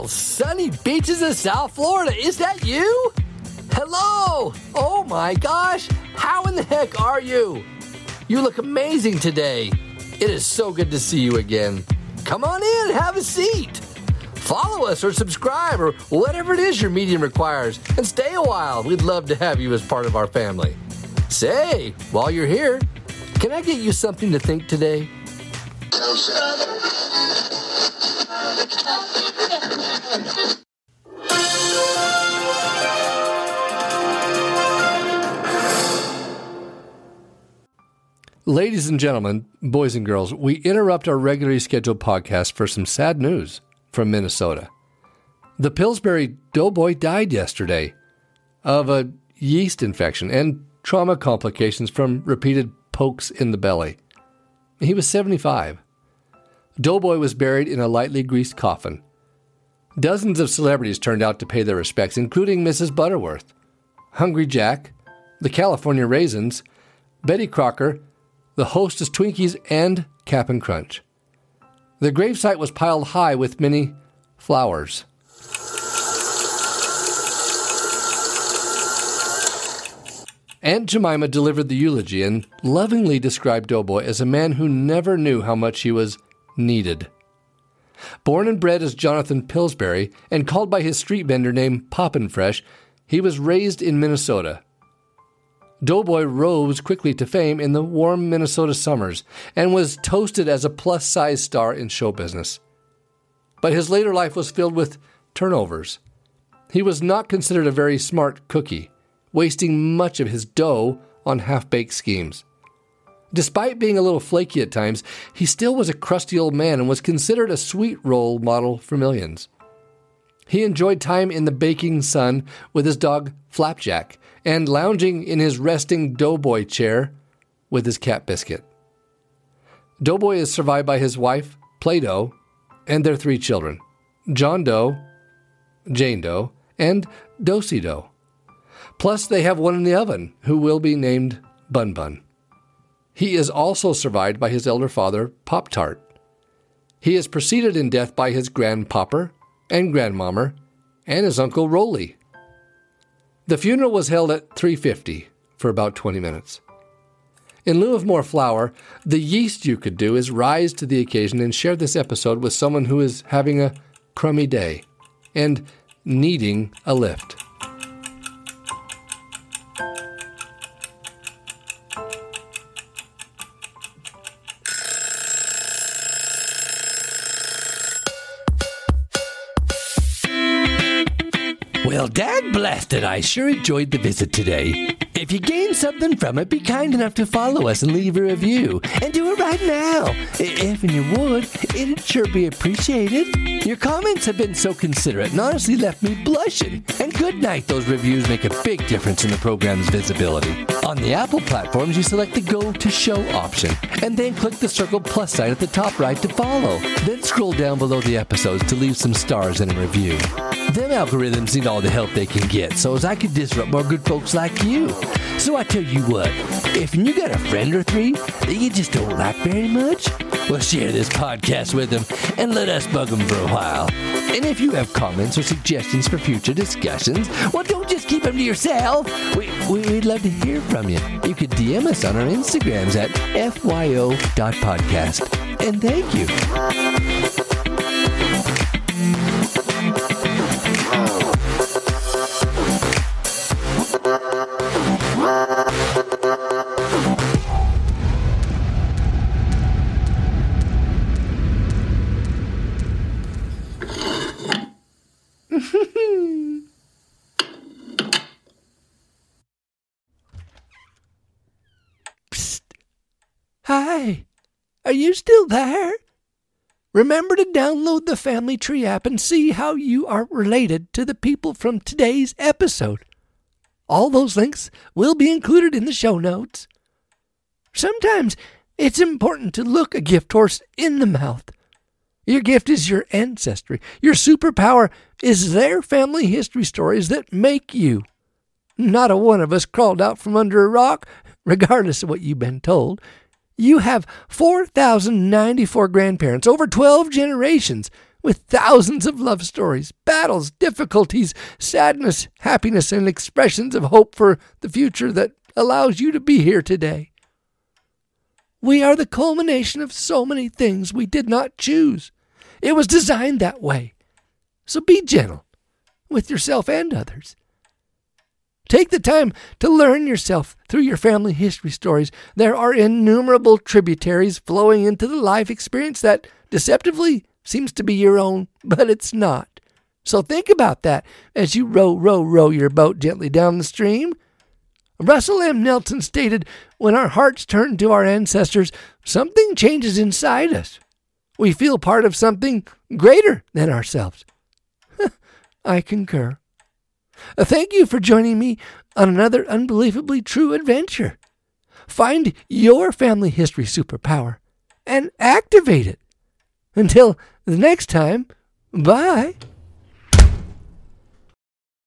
Sunny beaches of South Florida, is that you? Hello! Oh my gosh, how in the heck are you? You look amazing today. It is so good to see you again. Come on in, have a seat. Follow us or subscribe or whatever it is your medium requires and stay a while. We'd love to have you as part of our family. Say, while you're here, can I get you something to think today? Ladies and gentlemen, boys and girls, we interrupt our regularly scheduled podcast for some sad news from Minnesota. The Pillsbury Doughboy died yesterday of a yeast infection and trauma complications from repeated pokes in the belly. He was 75. Doughboy was buried in a lightly greased coffin. Dozens of celebrities turned out to pay their respects, including Mrs. Butterworth, Hungry Jack, the California Raisins, Betty Crocker, the Hostess Twinkies, and Cap'n Crunch. The gravesite was piled high with many flowers. Aunt Jemima delivered the eulogy and lovingly described Doughboy as a man who never knew how much he was needed. Born and bred as Jonathan Pillsbury and called by his street vendor name Poppin' Fresh, he was raised in Minnesota. Doughboy rose quickly to fame in the warm Minnesota summers and was toasted as a plus size star in show business. But his later life was filled with turnovers. He was not considered a very smart cookie, wasting much of his dough on half baked schemes. Despite being a little flaky at times, he still was a crusty old man and was considered a sweet role model for millions. He enjoyed time in the baking sun with his dog Flapjack and lounging in his resting doughboy chair with his cat Biscuit. Doughboy is survived by his wife, Play Doh, and their three children John Doe, Jane Doe, and Dosey Doe. Plus, they have one in the oven who will be named Bun Bun. He is also survived by his elder father, Pop Tart. He is preceded in death by his grandpopper and grandmommer and his uncle Roly. The funeral was held at 3:50 for about 20 minutes. In lieu of more flour, the yeast you could do is rise to the occasion and share this episode with someone who is having a crummy day and needing a lift. Well, dad blessed it. I sure enjoyed the visit today. If you gained something from it, be kind enough to follow us and leave a review. And do it right now. If you would, it'd sure be appreciated. Your comments have been so considerate and honestly left me blushing. And good night, those reviews make a big difference in the program's visibility. On the Apple platforms, you select the Go to Show option, and then click the circle plus sign at the top right to follow. Then scroll down below the episodes to leave some stars and a review. Them algorithms need all the help they can get, so as I could disrupt more good folks like you. So I tell you what, if you got a friend or three that you just don't like very much, well, share this podcast with them and let us bug them for a while. And if you have comments or suggestions for future discussions, well, don't just keep them to yourself. We, we'd love to hear from you. You could DM us on our Instagrams at fyo.podcast. And thank you. Hi, are you still there? Remember to download the Family Tree app and see how you are related to the people from today's episode. All those links will be included in the show notes. Sometimes it's important to look a gift horse in the mouth. Your gift is your ancestry. Your superpower is their family history stories that make you. Not a one of us crawled out from under a rock, regardless of what you've been told. You have 4,094 grandparents over 12 generations with thousands of love stories, battles, difficulties, sadness, happiness, and expressions of hope for the future that allows you to be here today. We are the culmination of so many things we did not choose. It was designed that way. So be gentle with yourself and others. Take the time to learn yourself through your family history stories. There are innumerable tributaries flowing into the life experience that deceptively seems to be your own, but it's not. So think about that as you row, row, row your boat gently down the stream. Russell M. Nelson stated when our hearts turn to our ancestors, something changes inside us. We feel part of something greater than ourselves. I concur. Uh, thank you for joining me on another unbelievably true adventure. Find your family history superpower and activate it. Until the next time, bye.